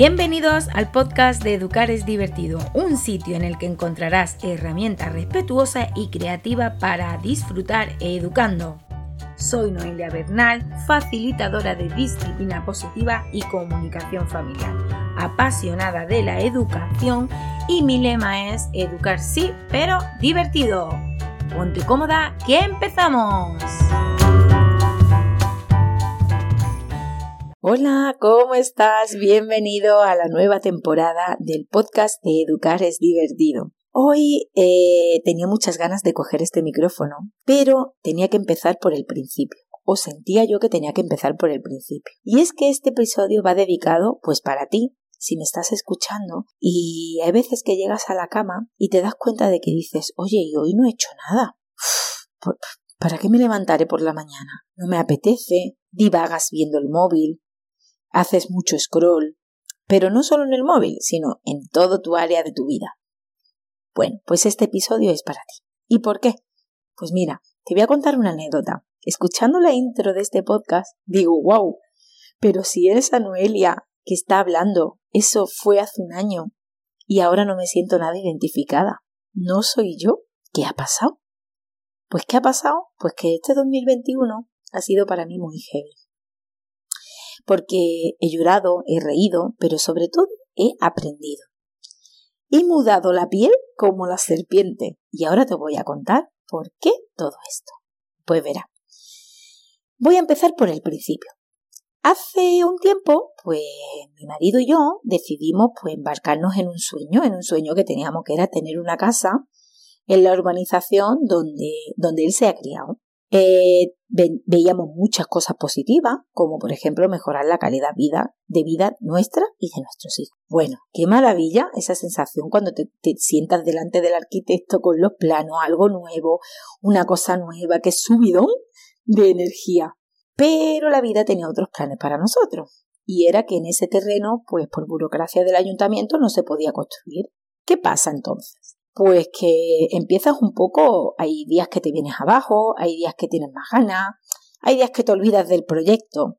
Bienvenidos al podcast de Educar es divertido, un sitio en el que encontrarás herramientas respetuosas y creativas para disfrutar educando. Soy Noelia Bernal, facilitadora de disciplina positiva y comunicación familiar, apasionada de la educación y mi lema es educar sí, pero divertido. Ponte cómoda, que empezamos. Hola, ¿cómo estás? Bienvenido a la nueva temporada del podcast de Educar es divertido. Hoy eh, tenía muchas ganas de coger este micrófono, pero tenía que empezar por el principio. O sentía yo que tenía que empezar por el principio. Y es que este episodio va dedicado, pues para ti, si me estás escuchando, y hay veces que llegas a la cama y te das cuenta de que dices, oye, y hoy no he hecho nada. ¿Para qué me levantaré por la mañana? No me apetece, divagas viendo el móvil, haces mucho scroll, pero no solo en el móvil, sino en todo tu área de tu vida. Bueno, pues este episodio es para ti. ¿Y por qué? Pues mira, te voy a contar una anécdota. Escuchando la intro de este podcast, digo, wow, pero si eres Noelia que está hablando, eso fue hace un año y ahora no me siento nada identificada. ¿No soy yo? ¿Qué ha pasado? Pues ¿qué ha pasado? Pues que este 2021 ha sido para mí muy heavy porque he llorado, he reído, pero sobre todo he aprendido. He mudado la piel como la serpiente y ahora te voy a contar por qué todo esto. Pues verá. Voy a empezar por el principio. Hace un tiempo, pues mi marido y yo decidimos pues embarcarnos en un sueño, en un sueño que teníamos que era tener una casa en la urbanización donde, donde él se ha criado. Eh, veíamos muchas cosas positivas, como por ejemplo mejorar la calidad vida, de vida nuestra y de nuestros hijos. Bueno, qué maravilla esa sensación cuando te, sientas delante del arquitecto con los planos, algo nuevo, una cosa nueva, es subidón de energía. Pero la vida tenía otros planes para nosotros. Y era que en ese terreno, pues por burocracia del ayuntamiento, no se podía construir. ¿Qué pasa entonces? Pues que empiezas un poco, hay días que te vienes abajo, hay días que tienes más ganas, hay días que te olvidas del proyecto,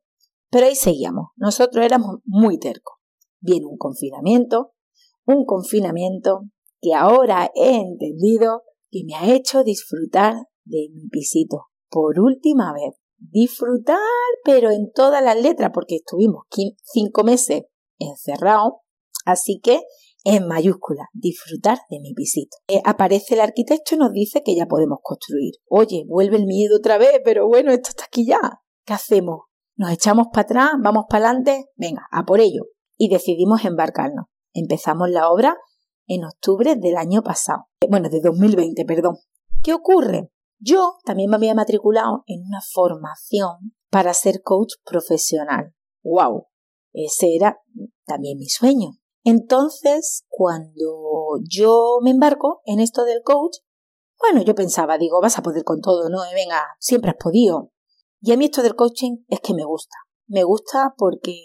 pero ahí seguíamos, nosotros éramos muy tercos. Viene un confinamiento, un confinamiento que ahora he entendido que me ha hecho disfrutar de mi pisito por última vez. Disfrutar, pero en todas las letras, porque estuvimos cinco meses encerrados, así que en mayúscula, disfrutar de mi visita. Eh, aparece el arquitecto y nos dice que ya podemos construir. Oye, vuelve el miedo otra vez, pero bueno, esto está aquí ya. ¿Qué hacemos? ¿Nos echamos para atrás? ¿Vamos para adelante? Venga, a por ello. Y decidimos embarcarnos. Empezamos la obra en octubre del año pasado. Eh, bueno, de 2020, perdón. ¿Qué ocurre? Yo también me había matriculado en una formación para ser coach profesional. ¡Wow! Ese era también mi sueño. Entonces, cuando yo me embarco en esto del coach, bueno, yo pensaba, digo, vas a poder con todo, ¿no? Venga, siempre has podido. Y a mí esto del coaching es que me gusta. Me gusta porque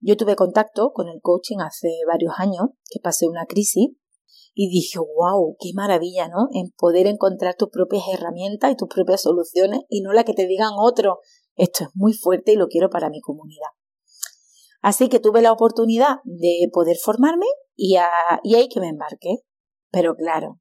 yo tuve contacto con el coaching hace varios años, que pasé una crisis, y dije, wow, qué maravilla, ¿no? En poder encontrar tus propias herramientas y tus propias soluciones y no la que te digan otro. Esto es muy fuerte y lo quiero para mi comunidad. Así que tuve la oportunidad de poder formarme y, ahí que me embarqué. Pero claro,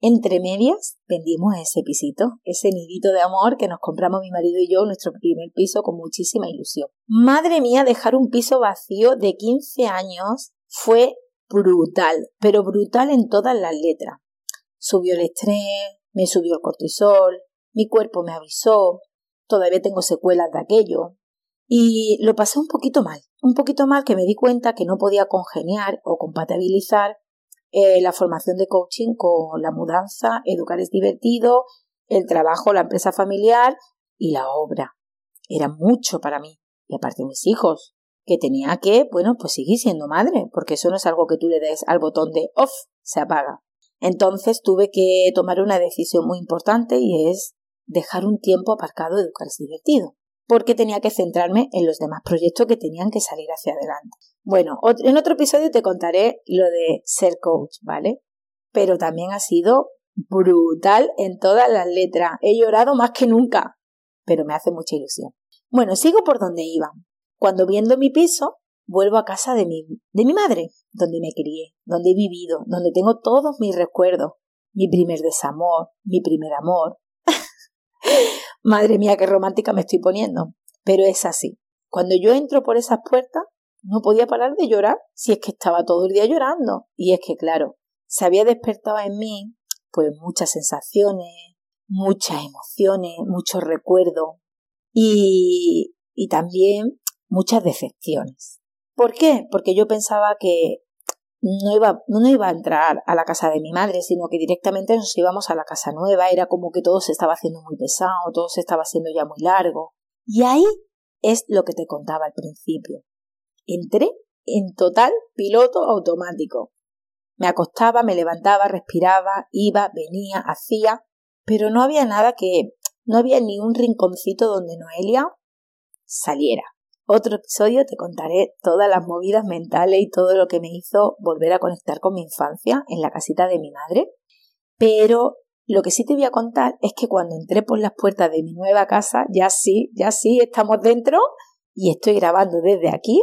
entre medias vendimos ese pisito, ese nidito de amor que nos compramos mi marido y yo, nuestro primer piso, con muchísima ilusión. Madre mía, dejar un piso vacío de 15 años fue brutal, pero brutal en todas las letras. Subió el estrés, me subió el cortisol, mi cuerpo me avisó, todavía tengo secuelas de aquello, y lo pasé un poquito mal, un poquito mal que me di cuenta que no podía congeniar o compatibilizar eh, la formación de coaching con la mudanza, educar es divertido, el trabajo, la empresa familiar y la obra. Era mucho para mí. Y aparte mis hijos, que tenía que, bueno, pues seguir siendo madre, porque eso no es algo que tú le des al botón de off, se apaga. Entonces tuve que tomar una decisión muy importante y es dejar un tiempo aparcado educar es divertido porque tenía que centrarme en los demás proyectos que tenían que salir hacia adelante. Bueno, en otro episodio te contaré lo de ser coach, ¿vale? Pero también ha sido brutal en todas las letras. He llorado más que nunca, pero me hace mucha ilusión. Bueno, sigo por donde iba. Cuando viendo mi piso, vuelvo a casa de mi, de mi madre, donde me crié, donde he vivido, donde tengo todos mis recuerdos, mi primer desamor, mi primer amor. Madre mía, qué romántica me estoy poniendo. Pero es así. Cuando yo entro por esas puertas, no podía parar de llorar si es que estaba todo el día llorando. Y es que, claro, se había despertado en mí, pues muchas sensaciones, muchas emociones, muchos recuerdos y, y también muchas decepciones. ¿Por qué? Porque yo pensaba que no iba, no iba a entrar a la casa de mi madre, sino que directamente nos íbamos a la casa nueva. Era como que todo se estaba haciendo muy pesado, todo se estaba haciendo ya muy largo. Y ahí es lo que te contaba al principio. Entré en total piloto automático. Me acostaba, me levantaba, respiraba, iba, venía, hacía, pero no había nada que, no había ni un rinconcito donde Noelia saliera. Otro episodio te contaré todas las movidas mentales y todo lo que me hizo volver a conectar con mi infancia en la casita de mi madre. Pero lo que sí te voy a contar es que cuando entré por las puertas de mi nueva casa, ya sí, ya sí, estamos dentro y estoy grabando desde aquí,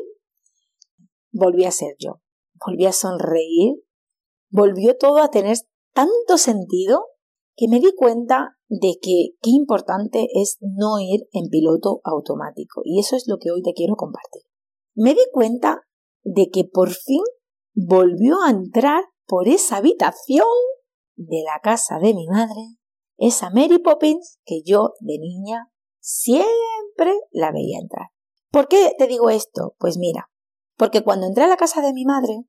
volví a ser yo. Volví a sonreír, volvió todo a tener tanto sentido que me di cuenta de que qué importante es no ir en piloto automático. Y eso es lo que hoy te quiero compartir. Me di cuenta de que por fin volvió a entrar por esa habitación de la casa de mi madre, esa Mary Poppins que yo de niña siempre la veía entrar. ¿Por qué te digo esto? Pues mira, porque cuando entré a la casa de mi madre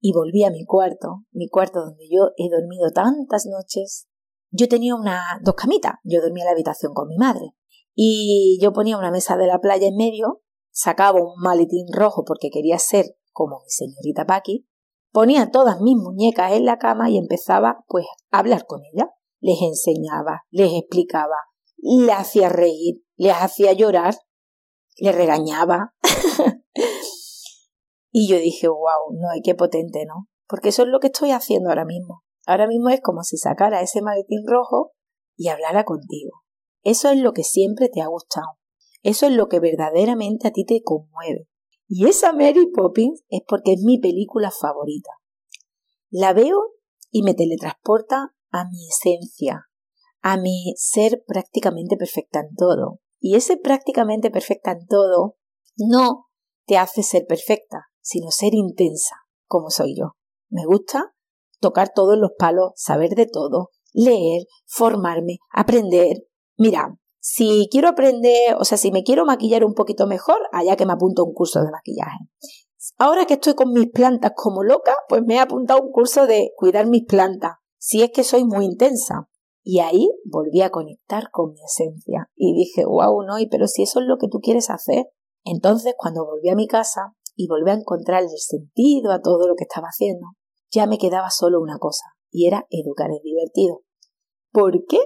y volví a mi cuarto, mi cuarto donde yo he dormido tantas noches, yo tenía una, dos camitas. Yo dormía en la habitación con mi madre. Y yo ponía una mesa de la playa en medio, sacaba un maletín rojo porque quería ser como mi señorita Paqui, ponía todas mis muñecas en la cama y empezaba pues a hablar con ella. Les enseñaba, les explicaba, le hacía reír, les hacía llorar, les regañaba. y yo dije, wow, no, qué potente, ¿no? Porque eso es lo que estoy haciendo ahora mismo. Ahora mismo es como si sacara ese maletín rojo y hablara contigo. Eso es lo que siempre te ha gustado. Eso es lo que verdaderamente a ti te conmueve. Y esa Mary Poppins es porque es mi película favorita. La veo y me teletransporta a mi esencia, a mi ser prácticamente perfecta en todo. Y ese prácticamente perfecta en todo no te hace ser perfecta, sino ser intensa, como soy yo. Me gusta tocar todos los palos, saber de todo, leer, formarme, aprender. Mira, si quiero aprender, o sea, si me quiero maquillar un poquito mejor, allá que me apunto un curso de maquillaje. Ahora que estoy con mis plantas como loca, pues me he apuntado un curso de cuidar mis plantas, si es que soy muy intensa. Y ahí volví a conectar con mi esencia y dije, wow, no, pero si eso es lo que tú quieres hacer. Entonces, cuando volví a mi casa y volví a encontrar el sentido a todo lo que estaba haciendo, ya me quedaba solo una cosa, y era educar es divertido. ¿Por qué?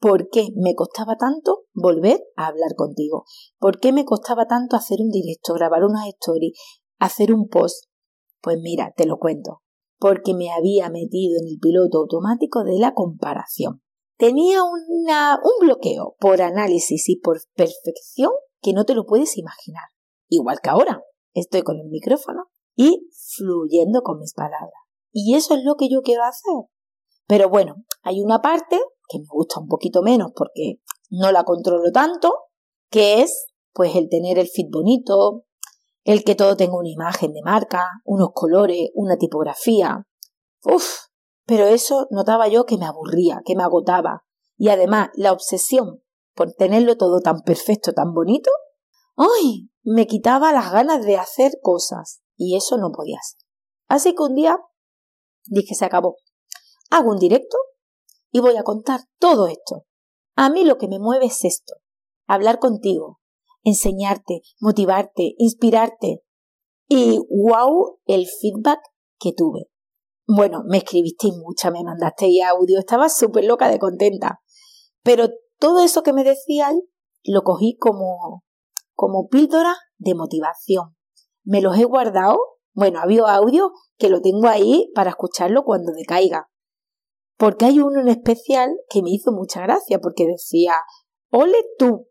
¿Por qué me costaba tanto volver a hablar contigo? ¿Por qué me costaba tanto hacer un directo, grabar una story, hacer un post? Pues mira, te lo cuento. Porque me había metido en el piloto automático de la comparación. Tenía un bloqueo por análisis y por perfección que no te lo puedes imaginar. Igual que ahora, estoy con el micrófono y fluyendo con mis palabras. Y eso es lo que yo quiero hacer. Pero bueno, hay una parte que me gusta un poquito menos porque no la controlo tanto, que es pues el tener el fit bonito, el que todo tenga una imagen de marca, unos colores, una tipografía. Uf, pero eso notaba yo que me aburría, que me agotaba. Y además la obsesión por tenerlo todo tan perfecto, tan bonito, ¡ay! me quitaba las ganas de hacer cosas y eso no podía ser. Así que un día dije se acabó. Hago un directo y voy a contar todo esto. A mí lo que me mueve es esto, hablar contigo, enseñarte, motivarte, inspirarte. Y wow, el feedback que tuve. Bueno, me escribisteis mucha, me mandasteis audio, estaba súper loca de contenta. Pero todo eso que me decíais lo cogí como, como píldora de motivación me los he guardado. Bueno, había audio que lo tengo ahí para escucharlo cuando decaiga. Porque hay uno en especial que me hizo mucha gracia, porque decía, ole tú.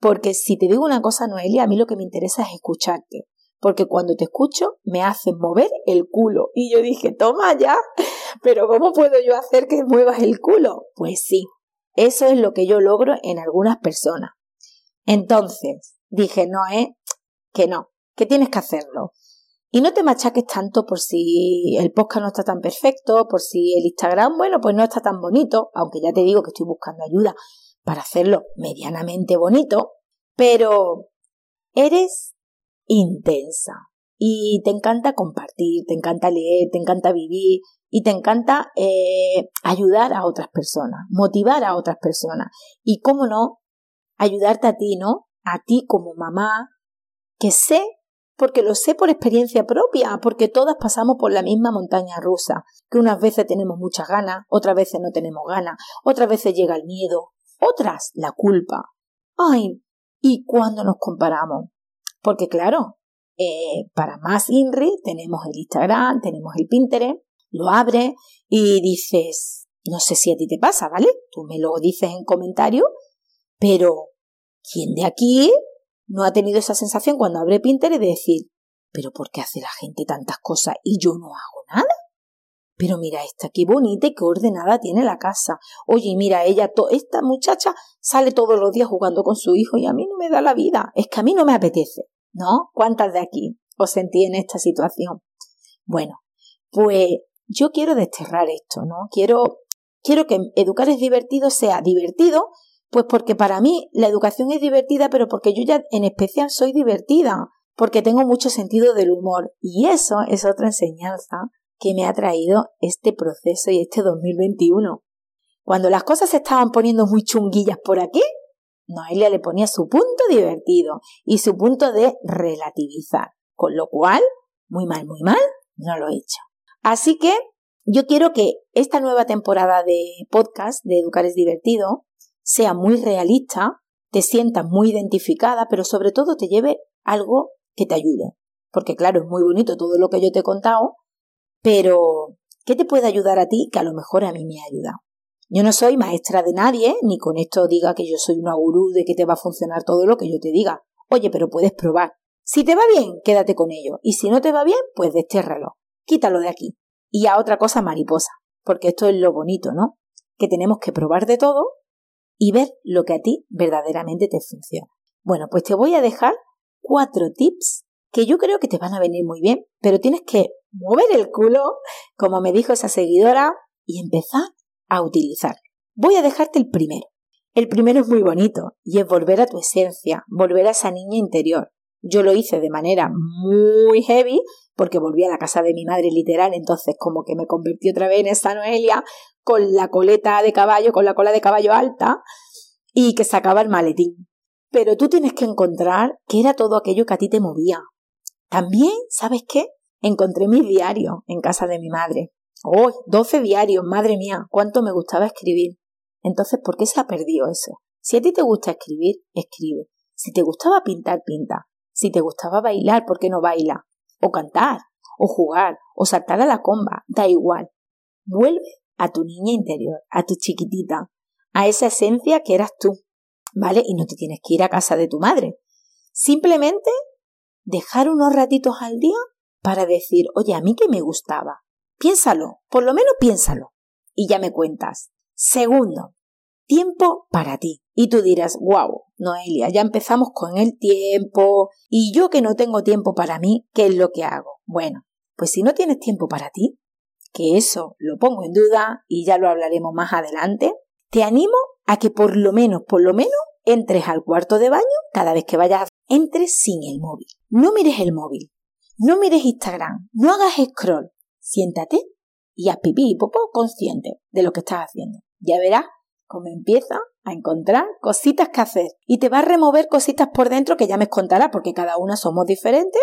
Porque si te digo una cosa, Noelia, a mí lo que me interesa es escucharte. porque cuando te escucho me haces mover el culo. Y yo dije, toma ya, pero ¿cómo puedo yo hacer que muevas el culo? Pues sí, eso es lo que yo logro en algunas personas. Entonces, dije, no, eh, que no, que tienes que hacerlo. Y no te machaques tanto por si el podcast no está tan perfecto, por si el Instagram, bueno, pues no está tan bonito, aunque ya te digo que estoy buscando ayuda para hacerlo medianamente bonito, pero eres intensa y te encanta compartir, te encanta leer, te encanta vivir y te encanta eh, ayudar a otras personas, motivar a otras personas y, cómo no, ayudarte a ti, ¿no? A ti como mamá, que sé porque lo sé por experiencia propia, porque todas pasamos por la misma montaña rusa, que unas veces tenemos muchas ganas, otras veces no tenemos ganas, otras veces llega el miedo, otras la culpa. Ay, ¿y cuándo nos comparamos? Porque claro, eh, para más INRI tenemos el Instagram, tenemos el Pinterest, lo abres y dices, no sé si a ti te pasa, ¿vale? Tú me lo dices en comentario, pero ¿quién de aquí no ha tenido esa sensación cuando abre Pinterest de decir, pero ¿por qué hace la gente tantas cosas y yo no hago nada? Pero mira esta, qué bonita y qué ordenada tiene la casa. Oye, mira, ella, esta muchacha sale todos los días jugando con su hijo y a mí no me da la vida. Es que a mí no me apetece. ¿No? ¿Cuántas de aquí os sentí en esta situación? Bueno, pues yo quiero desterrar esto, ¿no? Quiero, quiero que educar es divertido sea divertido, pues porque para mí la educación es divertida, pero porque yo ya en especial soy divertida, porque tengo mucho sentido del humor. Y eso es otra enseñanza que me ha traído este proceso y este 2021. Cuando las cosas se estaban poniendo muy chunguillas por aquí, Noelia le ponía su punto divertido y su punto de relativizar. Con lo cual, muy mal, muy mal, no lo he hecho. Así que yo quiero que esta nueva temporada de podcast de Educar es divertido sea muy realista, te sientas muy identificada, pero sobre todo te lleve algo que te ayude. Porque claro, es muy bonito todo lo que yo te he contado, pero ¿qué te puede ayudar a ti que a lo mejor a mí me ha ayudado? Yo no soy maestra de nadie, ni con esto diga que yo soy una gurú de que te va a funcionar todo lo que yo te diga. Oye, pero puedes probar. Si te va bien, quédate con ello. Y si no te va bien, pues destérralo. Quítalo de aquí. Y a otra cosa mariposa. Porque esto es lo bonito, ¿no? Que tenemos que probar de todo y ver lo que a ti verdaderamente te funciona. Bueno, pues te voy a dejar cuatro tips que yo creo que te van a venir muy bien, pero tienes que mover el culo, como me dijo esa seguidora, y empezar a utilizar. Voy a dejarte el primero. El primero es muy bonito y es volver a tu esencia, volver a esa niña interior. Yo lo hice de manera muy heavy porque volví a la casa de mi madre literal, entonces como que me convertí otra vez en esa Noelia con la coleta de caballo, con la cola de caballo alta y que sacaba el maletín. Pero tú tienes que encontrar que era todo aquello que a ti te movía. También, ¿sabes qué? Encontré mi diario en casa de mi madre. ¡Oh! 12 diarios, madre mía, cuánto me gustaba escribir. Entonces, ¿por qué se ha perdido eso? Si a ti te gusta escribir, escribe. Si te gustaba pintar, pinta. Si te gustaba bailar, ¿por qué no baila? O cantar, o jugar, o saltar a la comba, da igual. Vuelve a tu niña interior, a tu chiquitita, a esa esencia que eras tú, ¿vale? Y no te tienes que ir a casa de tu madre. Simplemente dejar unos ratitos al día para decir, oye, a mí que me gustaba. Piénsalo, por lo menos piénsalo. Y ya me cuentas. Segundo, tiempo para ti. Y tú dirás, wow, Noelia, ya empezamos con el tiempo. Y yo que no tengo tiempo para mí, ¿qué es lo que hago? Bueno, pues si no tienes tiempo para ti, que eso lo pongo en duda y ya lo hablaremos más adelante, te animo a que por lo menos, por lo menos, entres al cuarto de baño cada vez que vayas, entres sin el móvil. No mires el móvil, no mires Instagram, no hagas scroll. Siéntate y haz pipí y popó consciente de lo que estás haciendo. Ya verás cómo empieza a encontrar cositas que hacer y te va a remover cositas por dentro que ya me contará porque cada una somos diferentes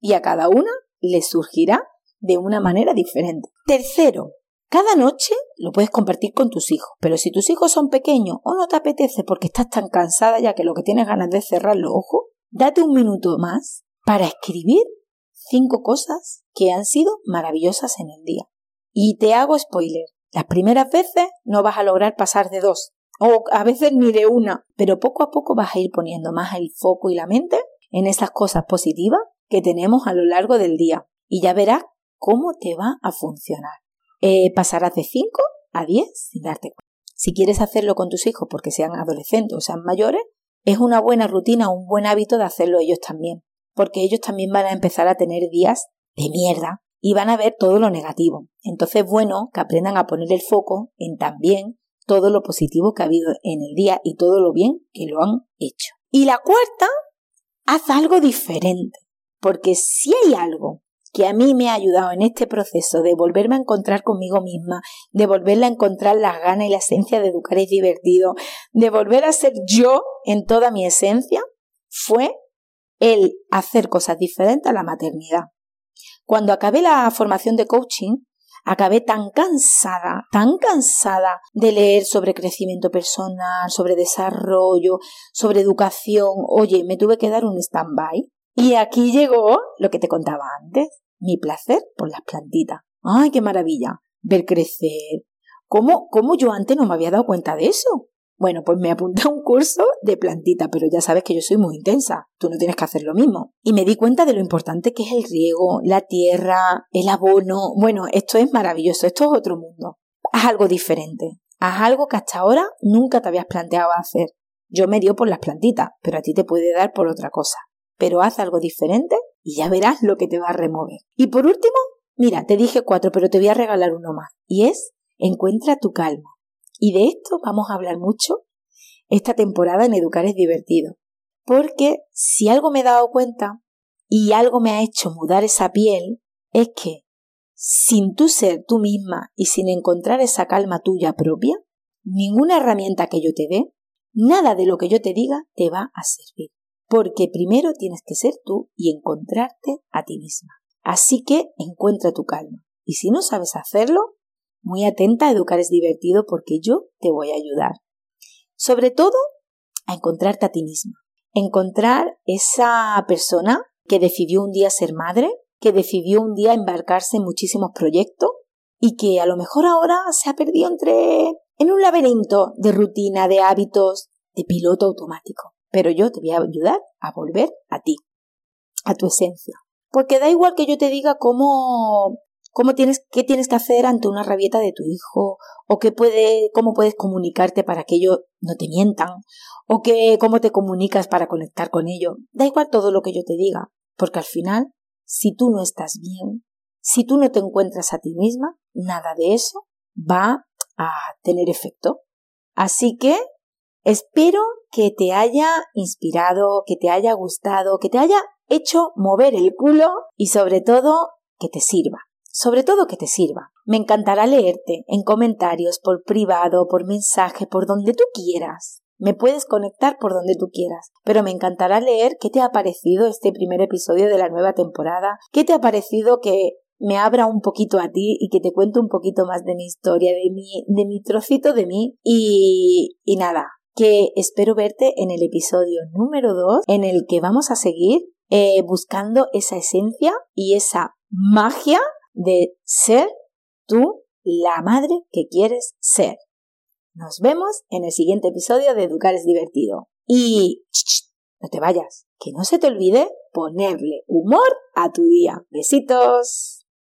y a cada una le surgirá de una manera diferente. Tercero, cada noche lo puedes compartir con tus hijos, pero si tus hijos son pequeños o no te apetece porque estás tan cansada ya que lo que tienes ganas de cerrar los ojos, date un minuto más para escribir cinco cosas que han sido maravillosas en el día. Y te hago spoiler, las primeras veces no vas a lograr pasar de dos, o a veces ni de una, pero poco a poco vas a ir poniendo más el foco y la mente en esas cosas positivas que tenemos a lo largo del día y ya verás cómo te va a funcionar. Eh, pasarás de 5 a 10 sin darte cuenta. Si quieres hacerlo con tus hijos porque sean adolescentes o sean mayores, es una buena rutina, un buen hábito de hacerlo ellos también, porque ellos también van a empezar a tener días de mierda y van a ver todo lo negativo. Entonces, bueno, que aprendan a poner el foco en también todo lo positivo que ha habido en el día y todo lo bien que lo han hecho. Y la cuarta, haz algo diferente, porque si hay algo que a mí me ha ayudado en este proceso de volverme a encontrar conmigo misma, de volverla a encontrar las ganas y la esencia de educar y divertido, de volver a ser yo en toda mi esencia, fue el hacer cosas diferentes a la maternidad. Cuando acabé la formación de coaching, acabé tan cansada, tan cansada de leer sobre crecimiento personal, sobre desarrollo, sobre educación. Oye, me tuve que dar un stand-by. Y aquí llegó lo que te contaba antes, mi placer por las plantitas. ¡Ay, qué maravilla! Ver crecer. ¿Cómo, cómo yo antes no me había dado cuenta de eso? Bueno, pues me apunté a un curso de plantita, pero ya sabes que yo soy muy intensa, tú no tienes que hacer lo mismo. Y me di cuenta de lo importante que es el riego, la tierra, el abono. Bueno, esto es maravilloso, esto es otro mundo. Haz algo diferente, haz algo que hasta ahora nunca te habías planteado hacer. Yo me dio por las plantitas, pero a ti te puede dar por otra cosa. Pero haz algo diferente y ya verás lo que te va a remover. Y por último, mira, te dije cuatro, pero te voy a regalar uno más. Y es, encuentra tu calma. Y de esto vamos a hablar mucho esta temporada en Educar es divertido. Porque si algo me he dado cuenta y algo me ha hecho mudar esa piel, es que sin tú ser tú misma y sin encontrar esa calma tuya propia, ninguna herramienta que yo te dé, nada de lo que yo te diga te va a servir. Porque primero tienes que ser tú y encontrarte a ti misma. Así que encuentra tu calma. Y si no sabes hacerlo, muy atenta, educar es divertido porque yo te voy a ayudar. Sobre todo, a encontrarte a ti misma. Encontrar esa persona que decidió un día ser madre, que decidió un día embarcarse en muchísimos proyectos y que a lo mejor ahora se ha perdido entre en un laberinto de rutina, de hábitos, de piloto automático. Pero yo te voy a ayudar a volver a ti, a tu esencia. Porque da igual que yo te diga cómo cómo tienes, qué tienes que hacer ante una rabieta de tu hijo, o qué puede, cómo puedes comunicarte para que ellos no te mientan, o qué, cómo te comunicas para conectar con ellos. Da igual todo lo que yo te diga, porque al final, si tú no estás bien, si tú no te encuentras a ti misma, nada de eso va a tener efecto. Así que espero que te haya inspirado, que te haya gustado, que te haya hecho mover el culo y sobre todo que te sirva sobre todo que te sirva. Me encantará leerte en comentarios, por privado, por mensaje, por donde tú quieras. Me puedes conectar por donde tú quieras, pero me encantará leer qué te ha parecido este primer episodio de la nueva temporada, qué te ha parecido que me abra un poquito a ti y que te cuente un poquito más de mi historia, de mi, de mi trocito de mí y, y nada, que espero verte en el episodio número 2 en el que vamos a seguir eh, buscando esa esencia y esa magia de ser tú la madre que quieres ser. Nos vemos en el siguiente episodio de Educar es divertido. Y no te vayas, que no se te olvide ponerle humor a tu día. Besitos.